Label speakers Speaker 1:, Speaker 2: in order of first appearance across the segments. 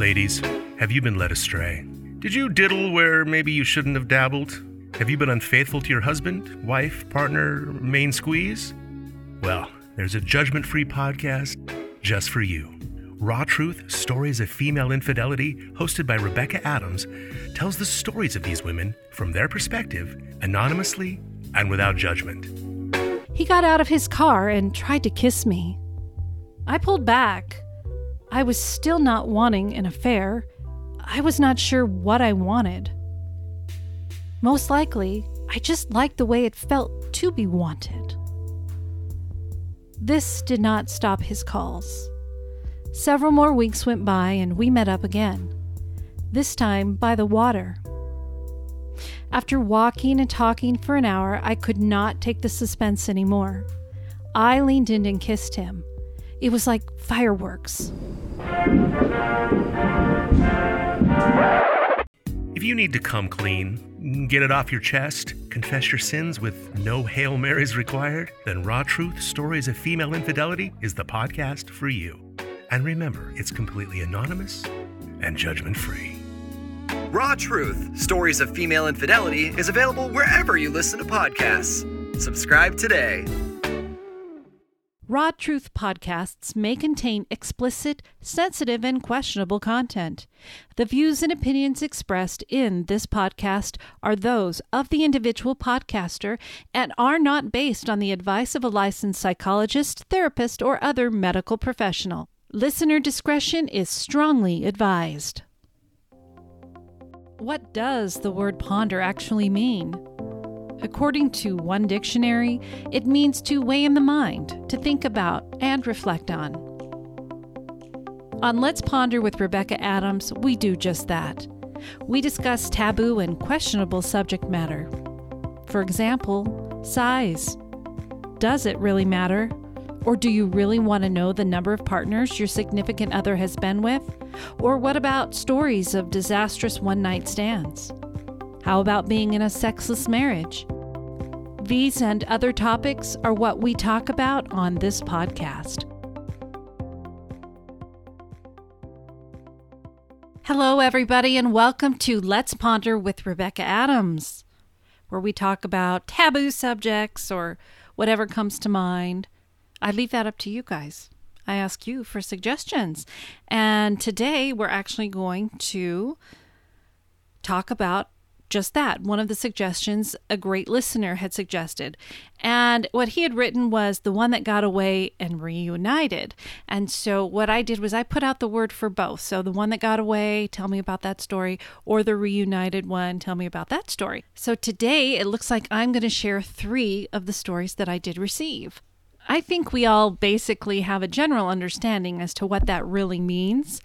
Speaker 1: Ladies, have you been led astray? Did you diddle where maybe you shouldn't have dabbled? Have you been unfaithful to your husband, wife, partner, main squeeze? Well, there's a judgment free podcast just for you. Raw Truth Stories of Female Infidelity, hosted by Rebecca Adams, tells the stories of these women from their perspective, anonymously and without judgment.
Speaker 2: He got out of his car and tried to kiss me. I pulled back. I was still not wanting an affair. I was not sure what I wanted. Most likely, I just liked the way it felt to be wanted. This did not stop his calls. Several more weeks went by and we met up again, this time by the water. After walking and talking for an hour, I could not take the suspense anymore. I leaned in and kissed him. It was like fireworks.
Speaker 1: If you need to come clean, get it off your chest, confess your sins with no Hail Marys required, then Raw Truth Stories of Female Infidelity is the podcast for you. And remember, it's completely anonymous and judgment free.
Speaker 3: Raw Truth Stories of Female Infidelity is available wherever you listen to podcasts. Subscribe today.
Speaker 2: Raw Truth podcasts may contain explicit, sensitive, and questionable content. The views and opinions expressed in this podcast are those of the individual podcaster and are not based on the advice of a licensed psychologist, therapist, or other medical professional. Listener discretion is strongly advised. What does the word ponder actually mean? According to one dictionary, it means to weigh in the mind, to think about, and reflect on. On Let's Ponder with Rebecca Adams, we do just that. We discuss taboo and questionable subject matter. For example, size. Does it really matter? Or do you really want to know the number of partners your significant other has been with? Or what about stories of disastrous one night stands? How about being in a sexless marriage? These and other topics are what we talk about on this podcast. Hello, everybody, and welcome to Let's Ponder with Rebecca Adams, where we talk about taboo subjects or whatever comes to mind. I leave that up to you guys. I ask you for suggestions. And today we're actually going to talk about just that. One of the suggestions a great listener had suggested. And what he had written was the one that got away and reunited. And so what I did was I put out the word for both. So the one that got away, tell me about that story, or the reunited one, tell me about that story. So today it looks like I'm going to share three of the stories that I did receive. I think we all basically have a general understanding as to what that really means.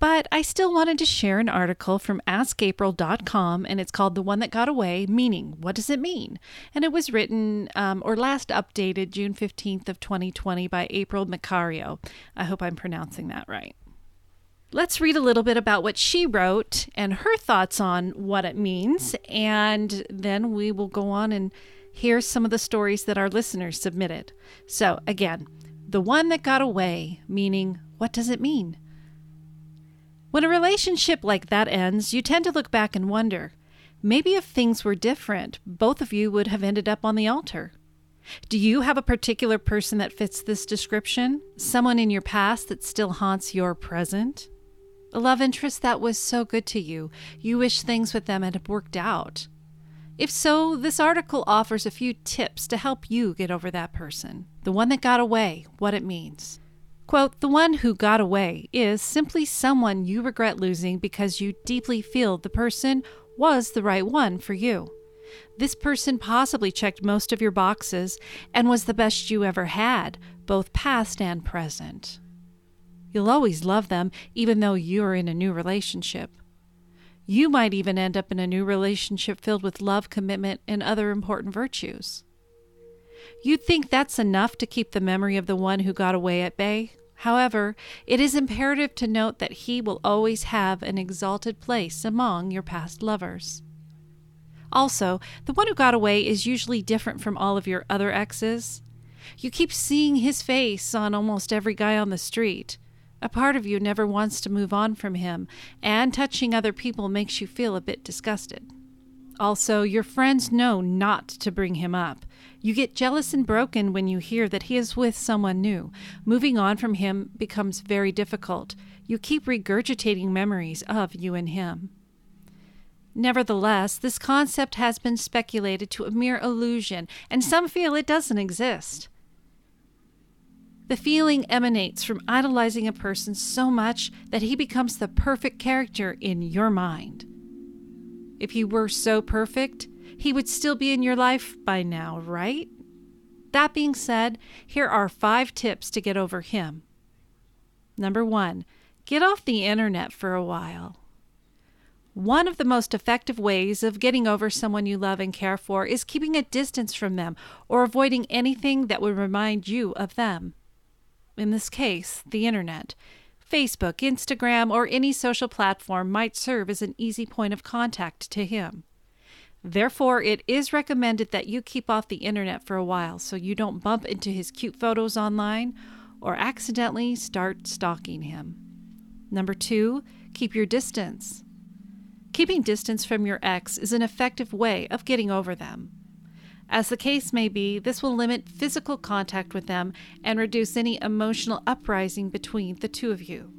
Speaker 2: But I still wanted to share an article from AskApril.com, and it's called "The One That Got Away." Meaning, what does it mean? And it was written um, or last updated June fifteenth of 2020 by April Maccario. I hope I'm pronouncing that right. Let's read a little bit about what she wrote and her thoughts on what it means, and then we will go on and hear some of the stories that our listeners submitted. So, again, the one that got away, meaning, what does it mean? When a relationship like that ends, you tend to look back and wonder maybe if things were different, both of you would have ended up on the altar. Do you have a particular person that fits this description? Someone in your past that still haunts your present? A love interest that was so good to you, you wish things with them had worked out. If so, this article offers a few tips to help you get over that person. The one that got away, what it means. Quote, the one who got away is simply someone you regret losing because you deeply feel the person was the right one for you. This person possibly checked most of your boxes and was the best you ever had, both past and present. You'll always love them, even though you're in a new relationship. You might even end up in a new relationship filled with love, commitment, and other important virtues. You'd think that's enough to keep the memory of the one who got away at bay. However, it is imperative to note that he will always have an exalted place among your past lovers. Also, the one who got away is usually different from all of your other exes. You keep seeing his face on almost every guy on the street. A part of you never wants to move on from him, and touching other people makes you feel a bit disgusted. Also, your friends know not to bring him up. You get jealous and broken when you hear that he is with someone new. Moving on from him becomes very difficult. You keep regurgitating memories of you and him. Nevertheless, this concept has been speculated to a mere illusion, and some feel it doesn't exist. The feeling emanates from idolizing a person so much that he becomes the perfect character in your mind. If he were so perfect, he would still be in your life by now, right? That being said, here are five tips to get over him. Number one, get off the internet for a while. One of the most effective ways of getting over someone you love and care for is keeping a distance from them or avoiding anything that would remind you of them in this case, the internet. Facebook, Instagram, or any social platform might serve as an easy point of contact to him. Therefore, it is recommended that you keep off the internet for a while so you don't bump into his cute photos online or accidentally start stalking him. Number two, keep your distance. Keeping distance from your ex is an effective way of getting over them. As the case may be, this will limit physical contact with them and reduce any emotional uprising between the two of you.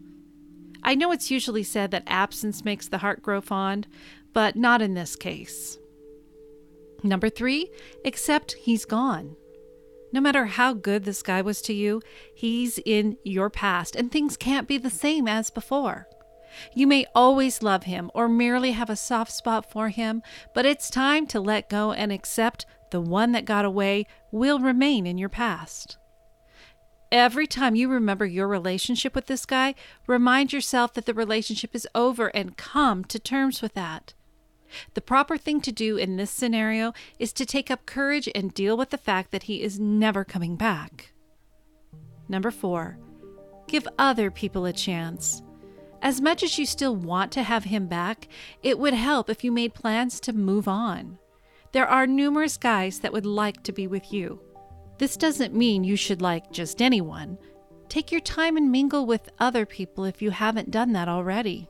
Speaker 2: I know it's usually said that absence makes the heart grow fond, but not in this case. Number three, accept he's gone. No matter how good this guy was to you, he's in your past and things can't be the same as before. You may always love him or merely have a soft spot for him, but it's time to let go and accept the one that got away will remain in your past. Every time you remember your relationship with this guy, remind yourself that the relationship is over and come to terms with that. The proper thing to do in this scenario is to take up courage and deal with the fact that he is never coming back. Number four, give other people a chance. As much as you still want to have him back, it would help if you made plans to move on. There are numerous guys that would like to be with you. This doesn't mean you should like just anyone. Take your time and mingle with other people if you haven't done that already.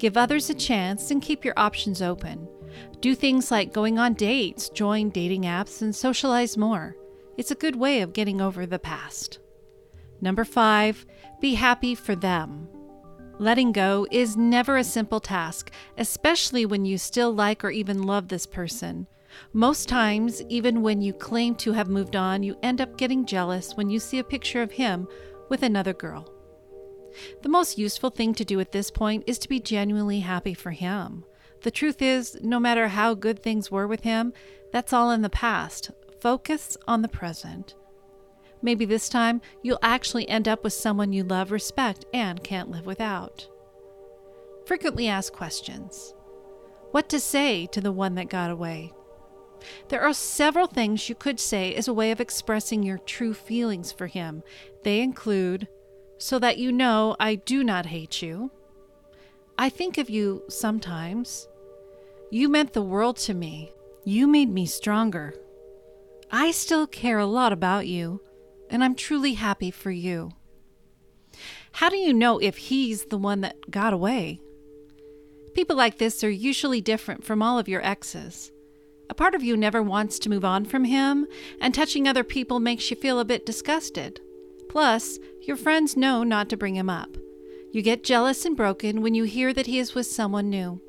Speaker 2: Give others a chance and keep your options open. Do things like going on dates, join dating apps, and socialize more. It's a good way of getting over the past. Number five, be happy for them. Letting go is never a simple task, especially when you still like or even love this person. Most times, even when you claim to have moved on, you end up getting jealous when you see a picture of him with another girl. The most useful thing to do at this point is to be genuinely happy for him. The truth is, no matter how good things were with him, that's all in the past. Focus on the present. Maybe this time you'll actually end up with someone you love, respect, and can't live without. Frequently asked questions What to say to the one that got away? There are several things you could say as a way of expressing your true feelings for him. They include So that you know I do not hate you. I think of you sometimes. You meant the world to me. You made me stronger. I still care a lot about you and I'm truly happy for you. How do you know if he's the one that got away? People like this are usually different from all of your exes. A part of you never wants to move on from him, and touching other people makes you feel a bit disgusted. Plus, your friends know not to bring him up. You get jealous and broken when you hear that he is with someone new.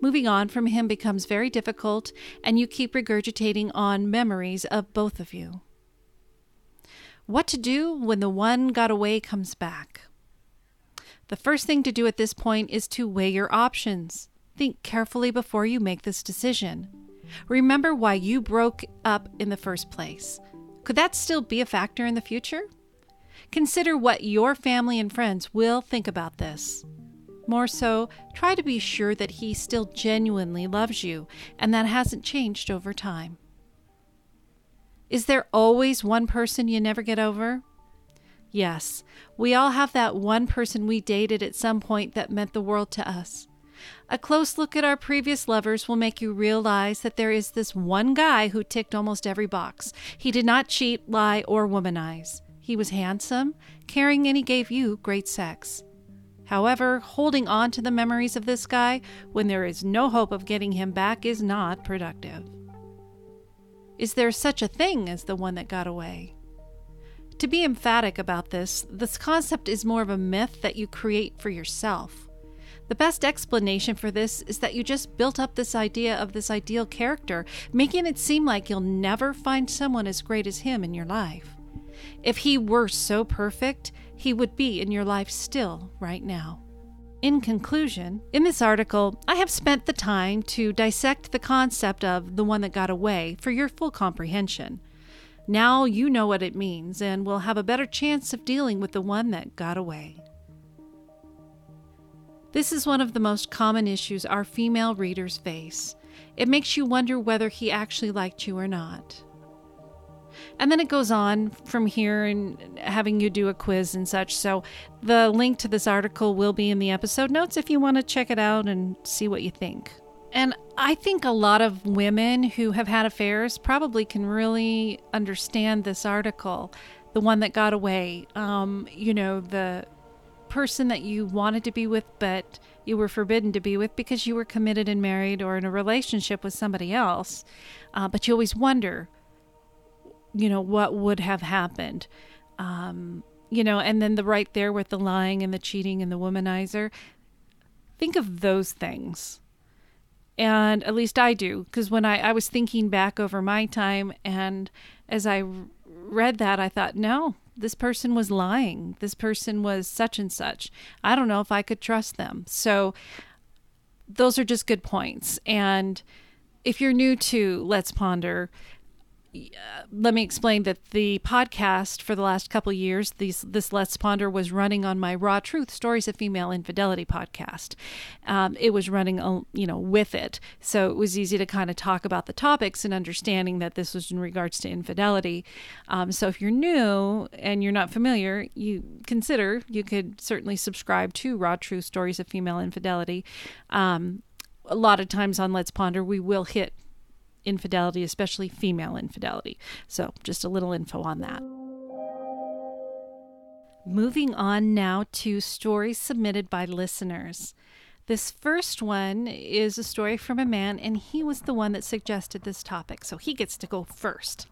Speaker 2: Moving on from him becomes very difficult, and you keep regurgitating on memories of both of you. What to do when the one got away comes back? The first thing to do at this point is to weigh your options. Think carefully before you make this decision. Remember why you broke up in the first place. Could that still be a factor in the future? Consider what your family and friends will think about this. More so, try to be sure that he still genuinely loves you and that hasn't changed over time. Is there always one person you never get over? Yes, we all have that one person we dated at some point that meant the world to us. A close look at our previous lovers will make you realize that there is this one guy who ticked almost every box. He did not cheat, lie, or womanize. He was handsome, caring, and he gave you great sex. However, holding on to the memories of this guy when there is no hope of getting him back is not productive. Is there such a thing as the one that got away? To be emphatic about this, this concept is more of a myth that you create for yourself. The best explanation for this is that you just built up this idea of this ideal character, making it seem like you'll never find someone as great as him in your life. If he were so perfect, he would be in your life still right now. In conclusion, in this article, I have spent the time to dissect the concept of the one that got away for your full comprehension. Now you know what it means and will have a better chance of dealing with the one that got away. This is one of the most common issues our female readers face. It makes you wonder whether he actually liked you or not. And then it goes on from here and having you do a quiz and such. So the link to this article will be in the episode notes if you want to check it out and see what you think. And I think a lot of women who have had affairs probably can really understand this article, the one that got away. Um, you know, the person that you wanted to be with, but you were forbidden to be with because you were committed and married or in a relationship with somebody else. Uh, but you always wonder you know, what would have happened. Um, you know, and then the right there with the lying and the cheating and the womanizer. Think of those things. And at least I do, because when I, I was thinking back over my time, and as I read that, I thought, no, this person was lying. This person was such and such. I don't know if I could trust them. So those are just good points. And if you're new to Let's Ponder, let me explain that the podcast for the last couple years, these, this Let's Ponder was running on my Raw Truth Stories of Female Infidelity podcast. Um, it was running, uh, you know, with it, so it was easy to kind of talk about the topics and understanding that this was in regards to infidelity. Um, so if you're new and you're not familiar, you consider you could certainly subscribe to Raw Truth Stories of Female Infidelity. Um, a lot of times on Let's Ponder, we will hit infidelity, especially female infidelity. So, just a little info on that. Moving on now to stories submitted by listeners. This first one is a story from a man, and he was the one that suggested this topic, so he gets to go first.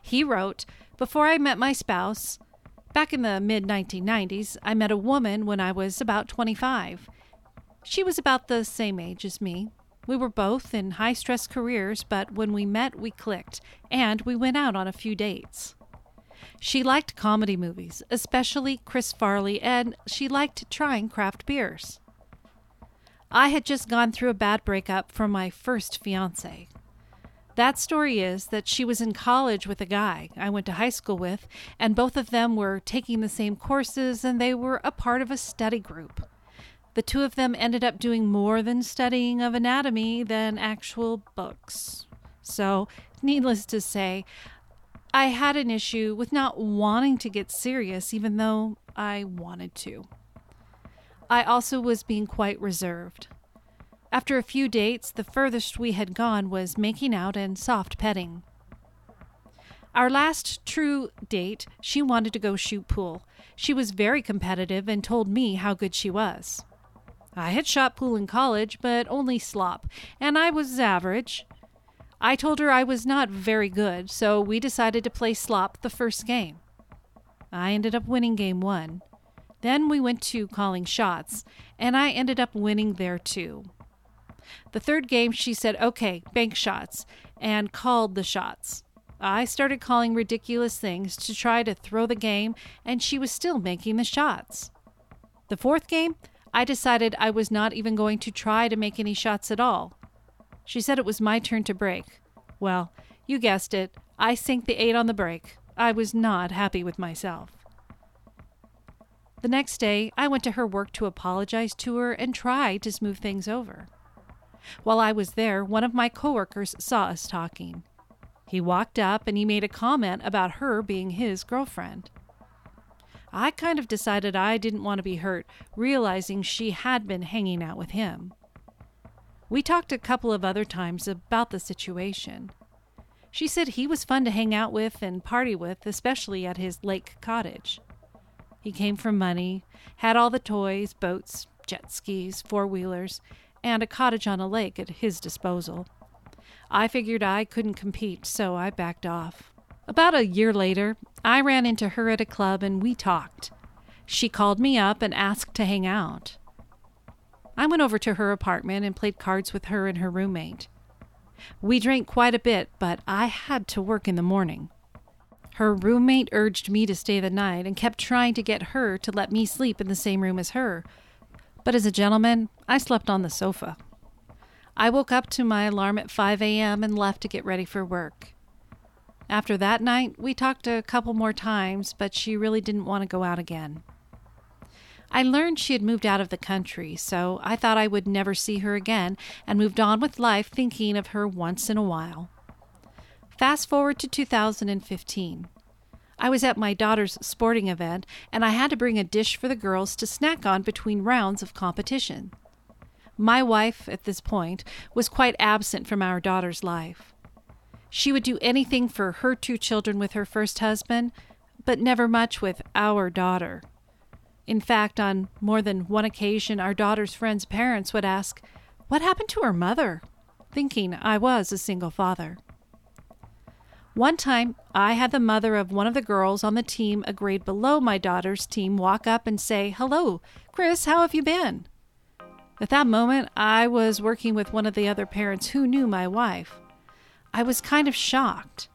Speaker 2: He wrote Before I met my spouse, back in the mid 1990s, I met a woman when I was about 25. She was about the same age as me, we were both in high stress careers, but when we met, we clicked, and we went out on a few dates. She liked comedy movies, especially Chris Farley, and she liked trying craft beers. I had just gone through a bad breakup from my first fiance. That story is that she was in college with a guy I went to high school with, and both of them were taking the same courses and they were a part of a study group. The two of them ended up doing more than studying of anatomy than actual books. So, needless to say, I had an issue with not wanting to get serious, even though I wanted to. I also was being quite reserved. After a few dates, the furthest we had gone was making out and soft petting. Our last true date, she wanted to go shoot pool. She was very competitive and told me how good she was. I had shot pool in college, but only slop, and I was average. I told her I was not very good, so we decided to play slop the first game. I ended up winning game one. Then we went to calling shots, and I ended up winning there too. The third game, she said, okay, bank shots, and called the shots. I started calling ridiculous things to try to throw the game, and she was still making the shots. The fourth game, I decided I was not even going to try to make any shots at all. She said it was my turn to break. Well, you guessed it. I sank the eight on the break. I was not happy with myself. The next day, I went to her work to apologize to her and try to smooth things over. While I was there, one of my coworkers saw us talking. He walked up and he made a comment about her being his girlfriend. I kind of decided I didn't want to be hurt, realizing she had been hanging out with him. We talked a couple of other times about the situation. She said he was fun to hang out with and party with, especially at his lake cottage. He came from money, had all the toys, boats, jet skis, four wheelers, and a cottage on a lake at his disposal. I figured I couldn't compete, so I backed off. About a year later, I ran into her at a club and we talked. She called me up and asked to hang out. I went over to her apartment and played cards with her and her roommate. We drank quite a bit, but I had to work in the morning. Her roommate urged me to stay the night and kept trying to get her to let me sleep in the same room as her. But as a gentleman, I slept on the sofa. I woke up to my alarm at 5 a.m. and left to get ready for work. After that night, we talked a couple more times, but she really didn't want to go out again. I learned she had moved out of the country, so I thought I would never see her again and moved on with life thinking of her once in a while. Fast forward to 2015. I was at my daughter's sporting event and I had to bring a dish for the girls to snack on between rounds of competition. My wife, at this point, was quite absent from our daughter's life. She would do anything for her two children with her first husband, but never much with our daughter. In fact, on more than one occasion, our daughter's friends' parents would ask, What happened to her mother? thinking I was a single father. One time, I had the mother of one of the girls on the team a grade below my daughter's team walk up and say, Hello, Chris, how have you been? At that moment, I was working with one of the other parents who knew my wife. I was kind of shocked.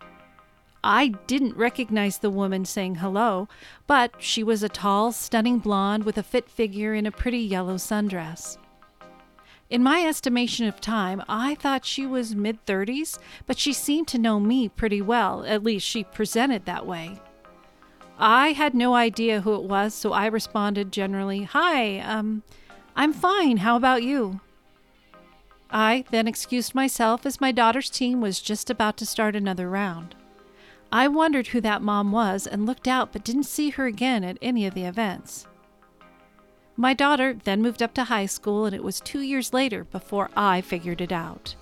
Speaker 2: I didn't recognize the woman saying hello, but she was a tall, stunning blonde with a fit figure in a pretty yellow sundress. In my estimation of time, I thought she was mid 30s, but she seemed to know me pretty well, at least she presented that way. I had no idea who it was, so I responded generally, Hi, um, I'm fine. How about you? I then excused myself as my daughter's team was just about to start another round. I wondered who that mom was and looked out but didn't see her again at any of the events. My daughter then moved up to high school, and it was two years later before I figured it out.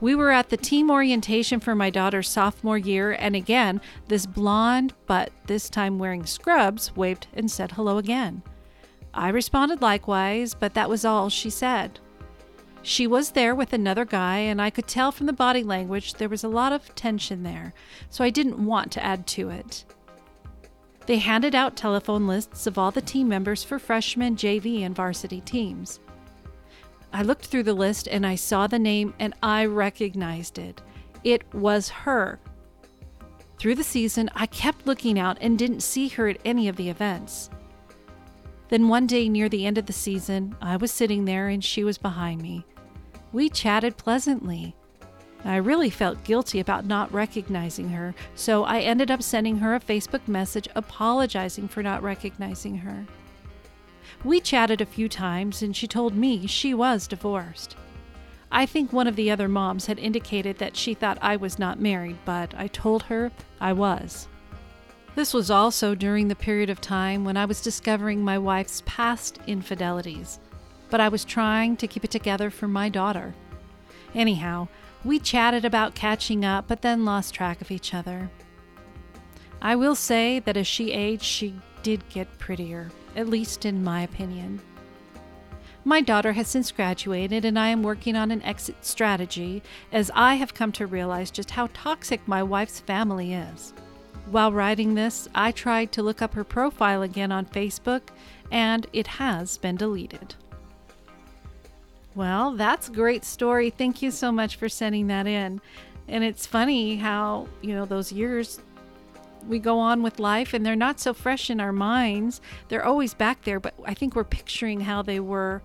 Speaker 2: We were at the team orientation for my daughter's sophomore year, and again, this blonde, but this time wearing scrubs, waved and said hello again. I responded likewise, but that was all she said. She was there with another guy, and I could tell from the body language there was a lot of tension there, so I didn't want to add to it. They handed out telephone lists of all the team members for freshman, JV, and varsity teams. I looked through the list and I saw the name and I recognized it. It was her. Through the season, I kept looking out and didn't see her at any of the events. Then one day near the end of the season, I was sitting there and she was behind me. We chatted pleasantly. I really felt guilty about not recognizing her, so I ended up sending her a Facebook message apologizing for not recognizing her. We chatted a few times, and she told me she was divorced. I think one of the other moms had indicated that she thought I was not married, but I told her I was. This was also during the period of time when I was discovering my wife's past infidelities but I was trying to keep it together for my daughter. Anyhow, we chatted about catching up, but then lost track of each other. I will say that as she aged, she did get prettier, at least in my opinion. My daughter has since graduated, and I am working on an exit strategy as I have come to realize just how toxic my wife's family is. While writing this, I tried to look up her profile again on Facebook, and it has been deleted. Well, that's a great story. Thank you so much for sending that in. And it's funny how, you know, those years we go on with life and they're not so fresh in our minds. They're always back there, but I think we're picturing how they were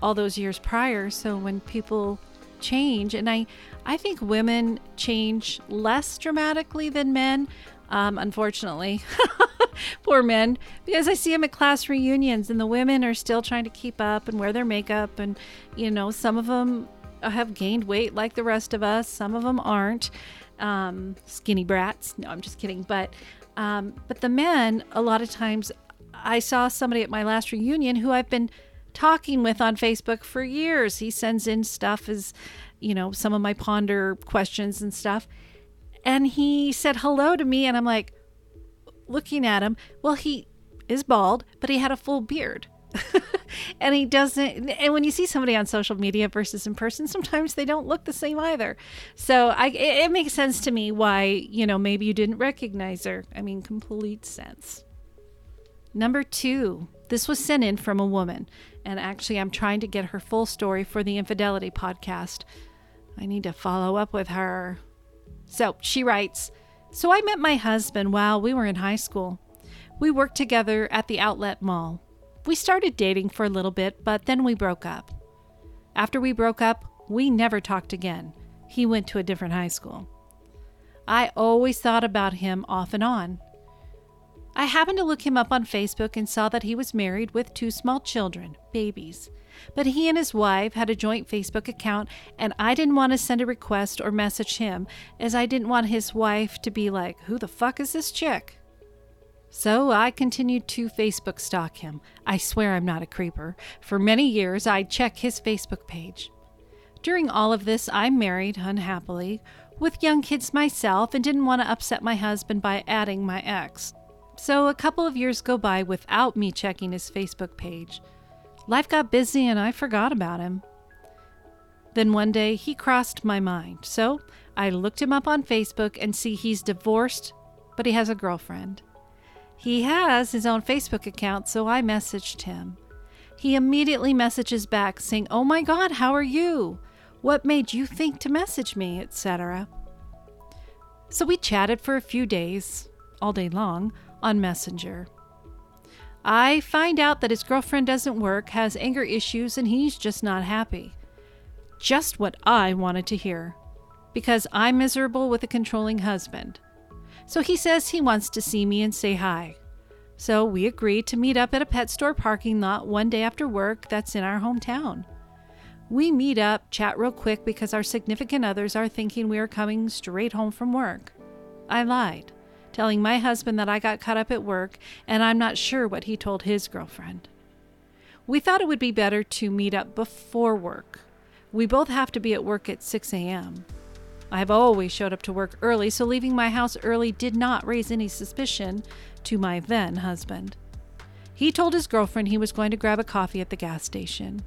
Speaker 2: all those years prior. So when people change, and I, I think women change less dramatically than men, um, unfortunately. Poor men, because I see them at class reunions and the women are still trying to keep up and wear their makeup. And, you know, some of them have gained weight like the rest of us, some of them aren't. Um, skinny brats. No, I'm just kidding. But, um, but the men, a lot of times, I saw somebody at my last reunion who I've been talking with on Facebook for years. He sends in stuff as you know, some of my ponder questions and stuff. And he said hello to me, and I'm like, looking at him. Well, he is bald, but he had a full beard. and he doesn't and when you see somebody on social media versus in person sometimes they don't look the same either. So i it, it makes sense to me why you know maybe you didn't recognize her. I mean complete sense. Number two this was sent in from a woman. And actually i'm trying to get her full story for the infidelity podcast. I need to follow up with her. So she writes so i met my husband while we were in high school we worked together at the outlet mall we started dating for a little bit, but then we broke up. After we broke up, we never talked again. He went to a different high school. I always thought about him off and on. I happened to look him up on Facebook and saw that he was married with two small children, babies. But he and his wife had a joint Facebook account, and I didn't want to send a request or message him, as I didn't want his wife to be like, Who the fuck is this chick? So I continued to Facebook stalk him. I swear I'm not a creeper. For many years, I'd check his Facebook page. During all of this, I'm married, unhappily, with young kids myself, and didn't want to upset my husband by adding my ex. So a couple of years go by without me checking his Facebook page. Life got busy and I forgot about him. Then one day he crossed my mind, so I looked him up on Facebook and see he's divorced, but he has a girlfriend. He has his own Facebook account, so I messaged him. He immediately messages back saying, Oh my God, how are you? What made you think to message me, etc. So we chatted for a few days, all day long, on Messenger. I find out that his girlfriend doesn't work, has anger issues, and he's just not happy. Just what I wanted to hear. Because I'm miserable with a controlling husband. So he says he wants to see me and say hi. So we agree to meet up at a pet store parking lot one day after work that's in our hometown. We meet up, chat real quick because our significant others are thinking we are coming straight home from work. I lied, telling my husband that I got caught up at work and I'm not sure what he told his girlfriend. We thought it would be better to meet up before work. We both have to be at work at 6 a.m. I've always showed up to work early, so leaving my house early did not raise any suspicion to my then husband. He told his girlfriend he was going to grab a coffee at the gas station.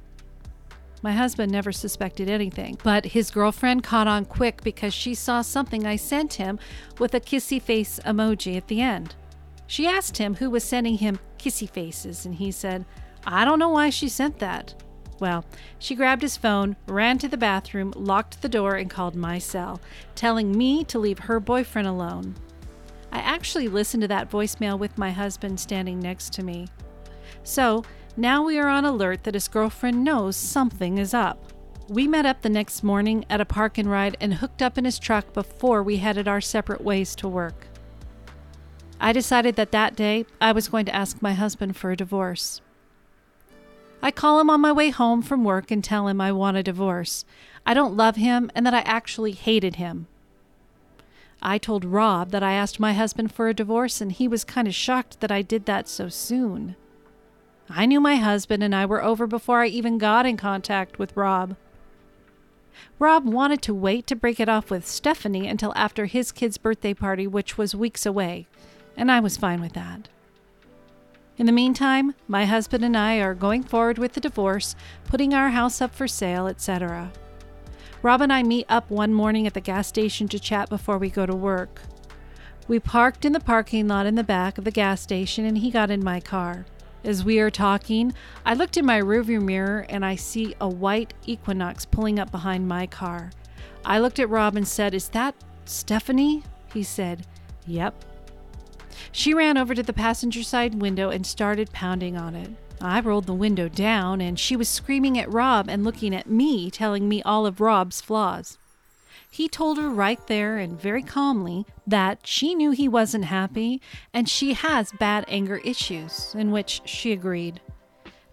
Speaker 2: My husband never suspected anything, but his girlfriend caught on quick because she saw something I sent him with a kissy face emoji at the end. She asked him who was sending him kissy faces, and he said, I don't know why she sent that. Well, she grabbed his phone, ran to the bathroom, locked the door, and called my cell, telling me to leave her boyfriend alone. I actually listened to that voicemail with my husband standing next to me. So, now we are on alert that his girlfriend knows something is up. We met up the next morning at a park and ride and hooked up in his truck before we headed our separate ways to work. I decided that that day I was going to ask my husband for a divorce. I call him on my way home from work and tell him I want a divorce. I don't love him and that I actually hated him. I told Rob that I asked my husband for a divorce and he was kind of shocked that I did that so soon. I knew my husband and I were over before I even got in contact with Rob. Rob wanted to wait to break it off with Stephanie until after his kid's birthday party, which was weeks away, and I was fine with that. In the meantime, my husband and I are going forward with the divorce, putting our house up for sale, etc. Rob and I meet up one morning at the gas station to chat before we go to work. We parked in the parking lot in the back of the gas station and he got in my car. As we are talking, I looked in my rearview mirror and I see a white Equinox pulling up behind my car. I looked at Rob and said, Is that Stephanie? He said, Yep. She ran over to the passenger side window and started pounding on it. I rolled the window down, and she was screaming at Rob and looking at me, telling me all of Rob's flaws. He told her right there and very calmly that she knew he wasn't happy and she has bad anger issues, in which she agreed.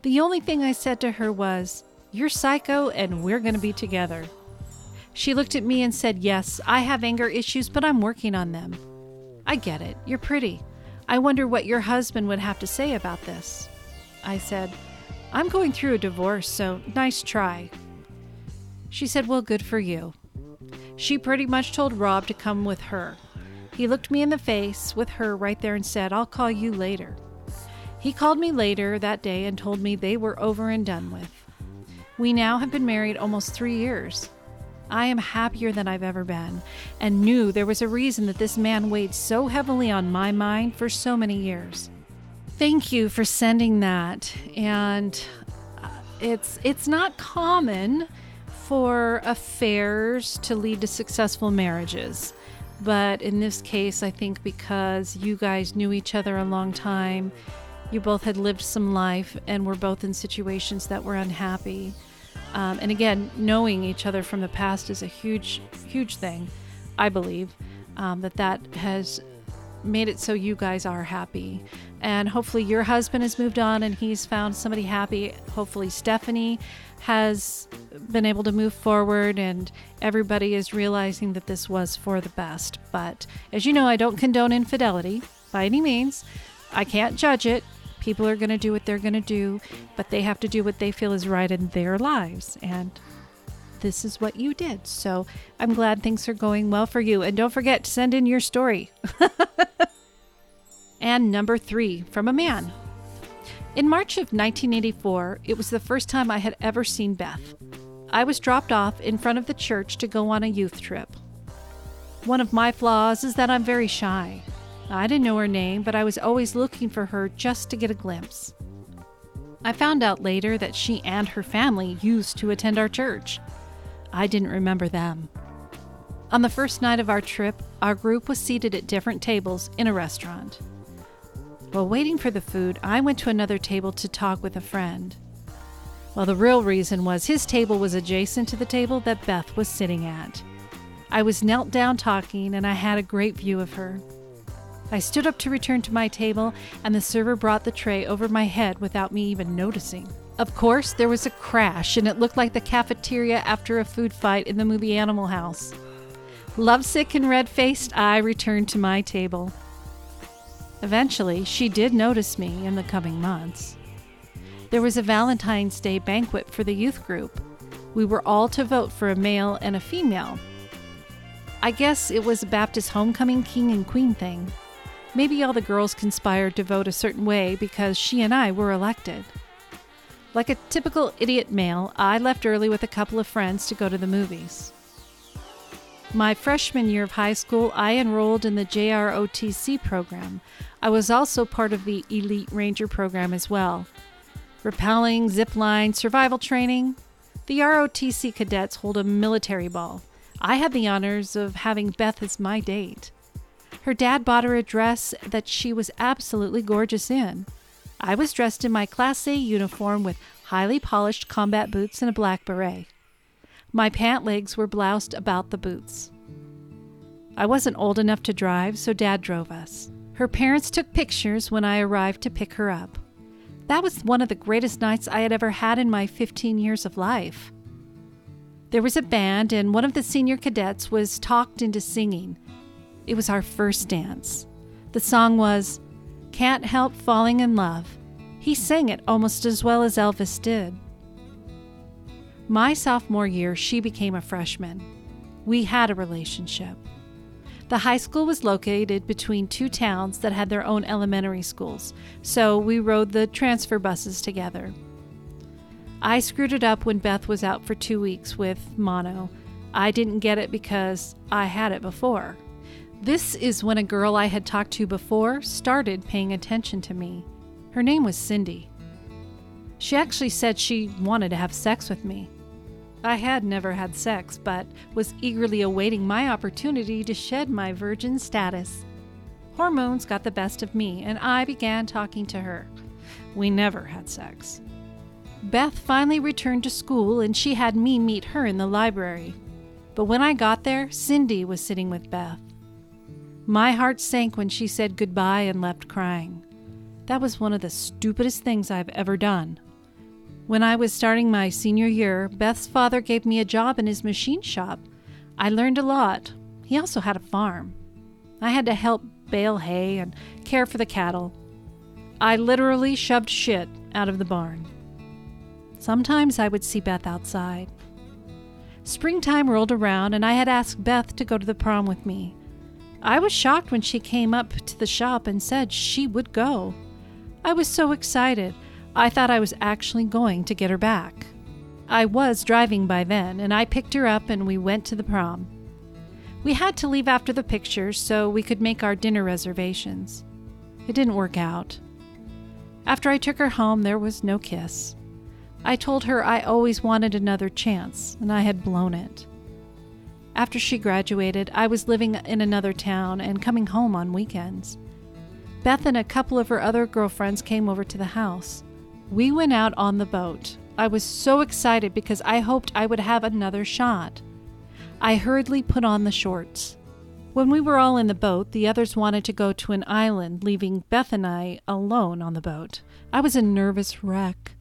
Speaker 2: The only thing I said to her was, You're psycho and we're going to be together. She looked at me and said, Yes, I have anger issues, but I'm working on them. I get it. You're pretty. I wonder what your husband would have to say about this. I said, I'm going through a divorce, so nice try. She said, Well, good for you. She pretty much told Rob to come with her. He looked me in the face with her right there and said, I'll call you later. He called me later that day and told me they were over and done with. We now have been married almost three years. I am happier than I've ever been and knew there was a reason that this man weighed so heavily on my mind for so many years. Thank you for sending that. And uh, it's it's not common for affairs to lead to successful marriages. But in this case, I think because you guys knew each other a long time, you both had lived some life and were both in situations that were unhappy. Um, and again, knowing each other from the past is a huge, huge thing. I believe um, that that has made it so you guys are happy. And hopefully, your husband has moved on and he's found somebody happy. Hopefully, Stephanie has been able to move forward and everybody is realizing that this was for the best. But as you know, I don't condone infidelity by any means. I can't judge it. People are going to do what they're going to do, but they have to do what they feel is right in their lives. And this is what you did. So I'm glad things are going well for you. And don't forget to send in your story. and number three from a man. In March of 1984, it was the first time I had ever seen Beth. I was dropped off in front of the church to go on a youth trip. One of my flaws is that I'm very shy. I didn't know her name, but I was always looking for her just to get a glimpse. I found out later that she and her family used to attend our church. I didn't remember them. On the first night of our trip, our group was seated at different tables in a restaurant. While waiting for the food, I went to another table to talk with a friend. Well, the real reason was his table was adjacent to the table that Beth was sitting at. I was knelt down talking, and I had a great view of her. I stood up to return to my table, and the server brought the tray over my head without me even noticing. Of course, there was a crash, and it looked like the cafeteria after a food fight in the movie Animal House. Lovesick and red faced, I returned to my table. Eventually, she did notice me in the coming months. There was a Valentine's Day banquet for the youth group. We were all to vote for a male and a female. I guess it was a Baptist homecoming king and queen thing. Maybe all the girls conspired to vote a certain way because she and I were elected. Like a typical idiot male, I left early with a couple of friends to go to the movies. My freshman year of high school, I enrolled in the JROTC program. I was also part of the Elite Ranger program as well. Rappelling, zip line, survival training. The ROTC cadets hold a military ball. I had the honors of having Beth as my date. Her dad bought her a dress that she was absolutely gorgeous in. I was dressed in my Class A uniform with highly polished combat boots and a black beret. My pant legs were bloused about the boots. I wasn't old enough to drive, so Dad drove us. Her parents took pictures when I arrived to pick her up. That was one of the greatest nights I had ever had in my 15 years of life. There was a band, and one of the senior cadets was talked into singing. It was our first dance. The song was Can't Help Falling in Love. He sang it almost as well as Elvis did. My sophomore year, she became a freshman. We had a relationship. The high school was located between two towns that had their own elementary schools, so we rode the transfer buses together. I screwed it up when Beth was out for two weeks with mono. I didn't get it because I had it before. This is when a girl I had talked to before started paying attention to me. Her name was Cindy. She actually said she wanted to have sex with me. I had never had sex, but was eagerly awaiting my opportunity to shed my virgin status. Hormones got the best of me, and I began talking to her. We never had sex. Beth finally returned to school, and she had me meet her in the library. But when I got there, Cindy was sitting with Beth. My heart sank when she said goodbye and left crying. That was one of the stupidest things I've ever done. When I was starting my senior year, Beth's father gave me a job in his machine shop. I learned a lot. He also had a farm. I had to help bale hay and care for the cattle. I literally shoved shit out of the barn. Sometimes I would see Beth outside. Springtime rolled around, and I had asked Beth to go to the prom with me. I was shocked when she came up to the shop and said she would go. I was so excited, I thought I was actually going to get her back. I was driving by then, and I picked her up and we went to the prom. We had to leave after the pictures so we could make our dinner reservations. It didn't work out. After I took her home, there was no kiss. I told her I always wanted another chance, and I had blown it. After she graduated, I was living in another town and coming home on weekends. Beth and a couple of her other girlfriends came over to the house. We went out on the boat. I was so excited because I hoped I would have another shot. I hurriedly put on the shorts. When we were all in the boat, the others wanted to go to an island, leaving Beth and I alone on the boat. I was a nervous wreck.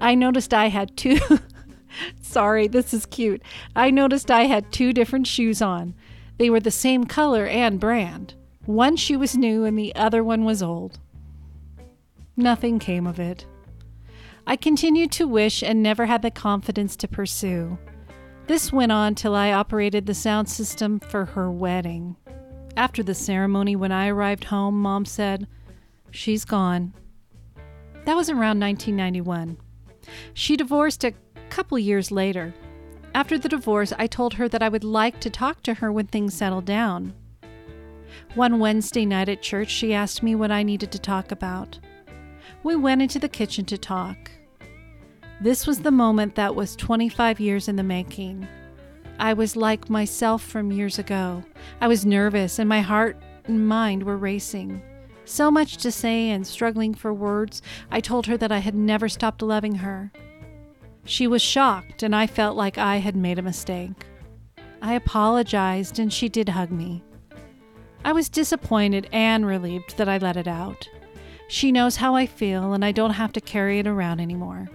Speaker 2: I noticed I had two. Sorry, this is cute. I noticed I had two different shoes on. They were the same color and brand. One shoe was new and the other one was old. Nothing came of it. I continued to wish and never had the confidence to pursue. This went on till I operated the sound system for her wedding. After the ceremony, when I arrived home, Mom said, She's gone. That was around 1991. She divorced a couple years later. After the divorce, I told her that I would like to talk to her when things settled down. One Wednesday night at church, she asked me what I needed to talk about. We went into the kitchen to talk. This was the moment that was 25 years in the making. I was like myself from years ago. I was nervous, and my heart and mind were racing. So much to say and struggling for words, I told her that I had never stopped loving her. She was shocked, and I felt like I had made a mistake. I apologized, and she did hug me. I was disappointed and relieved that I let it out. She knows how I feel, and I don't have to carry it around anymore.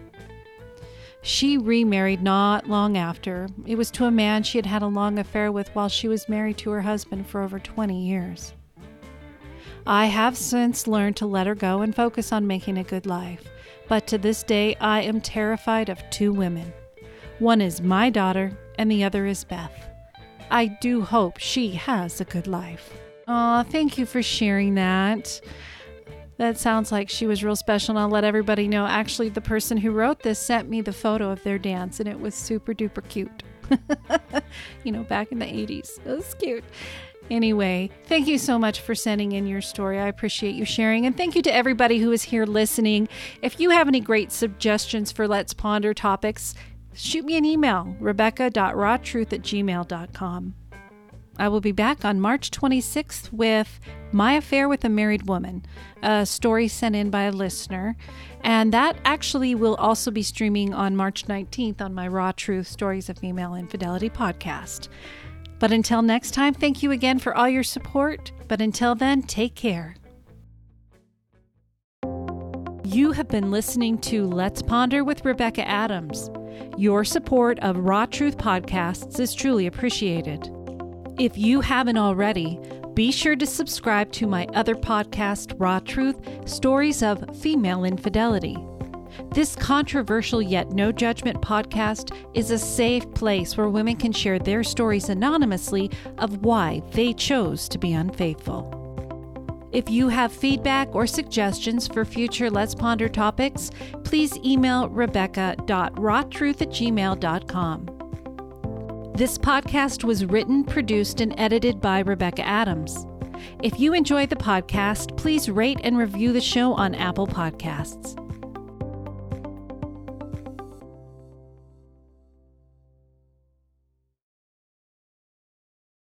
Speaker 2: She remarried not long after. It was to a man she had had a long affair with while she was married to her husband for over 20 years. I have since learned to let her go and focus on making a good life, but to this day I am terrified of two women. One is my daughter, and the other is Beth. I do hope she has a good life. Aw, thank you for sharing that. That sounds like she was real special, and I'll let everybody know. Actually, the person who wrote this sent me the photo of their dance, and it was super duper cute. you know, back in the 80s. It was cute. Anyway, thank you so much for sending in your story. I appreciate you sharing. And thank you to everybody who is here listening. If you have any great suggestions for Let's Ponder topics, shoot me an email, rebecca.rawtruth at gmail.com. I will be back on March 26th with My Affair with a Married Woman, a story sent in by a listener. And that actually will also be streaming on March 19th on my Raw Truth Stories of Female Infidelity podcast. But until next time, thank you again for all your support. But until then, take care. You have been listening to Let's Ponder with Rebecca Adams. Your support of Raw Truth podcasts is truly appreciated. If you haven't already, be sure to subscribe to my other podcast, Raw Truth Stories of Female Infidelity. This controversial yet no judgment podcast is a safe place where women can share their stories anonymously of why they chose to be unfaithful. If you have feedback or suggestions for future Let's Ponder topics, please email rebecca.rawtruth at gmail.com. This podcast was written, produced, and edited by Rebecca Adams. If you enjoy the podcast, please rate and review the show on Apple Podcasts.